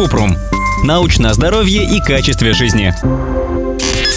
Купрум. Научное здоровье и качестве жизни.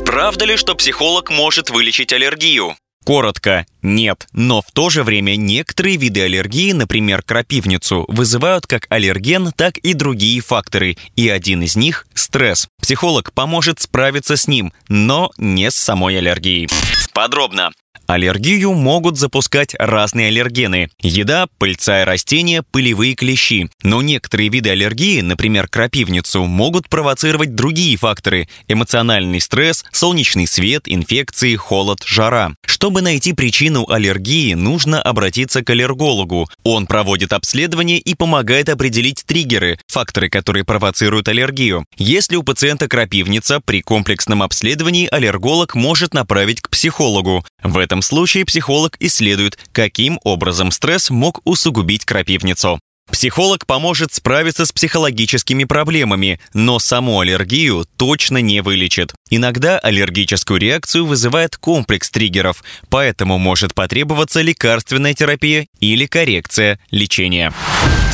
Правда ли, что психолог может вылечить аллергию? Коротко, нет. Но в то же время некоторые виды аллергии, например, крапивницу, вызывают как аллерген, так и другие факторы. И один из них – стресс. Психолог поможет справиться с ним, но не с самой аллергией. Подробно. Аллергию могут запускать разные аллергены – еда, пыльца и растения, пылевые клещи. Но некоторые виды аллергии, например, крапивницу, могут провоцировать другие факторы – эмоциональный стресс, солнечный свет, инфекции, холод, жара. Чтобы найти причину аллергии, нужно обратиться к аллергологу. Он проводит обследование и помогает определить триггеры, факторы, которые провоцируют аллергию. Если у пациента крапивница, при комплексном обследовании аллерголог может направить к психологу. В этом случае психолог исследует, каким образом стресс мог усугубить крапивницу. Психолог поможет справиться с психологическими проблемами, но саму аллергию точно не вылечит. Иногда аллергическую реакцию вызывает комплекс триггеров, поэтому может потребоваться лекарственная терапия или коррекция лечения.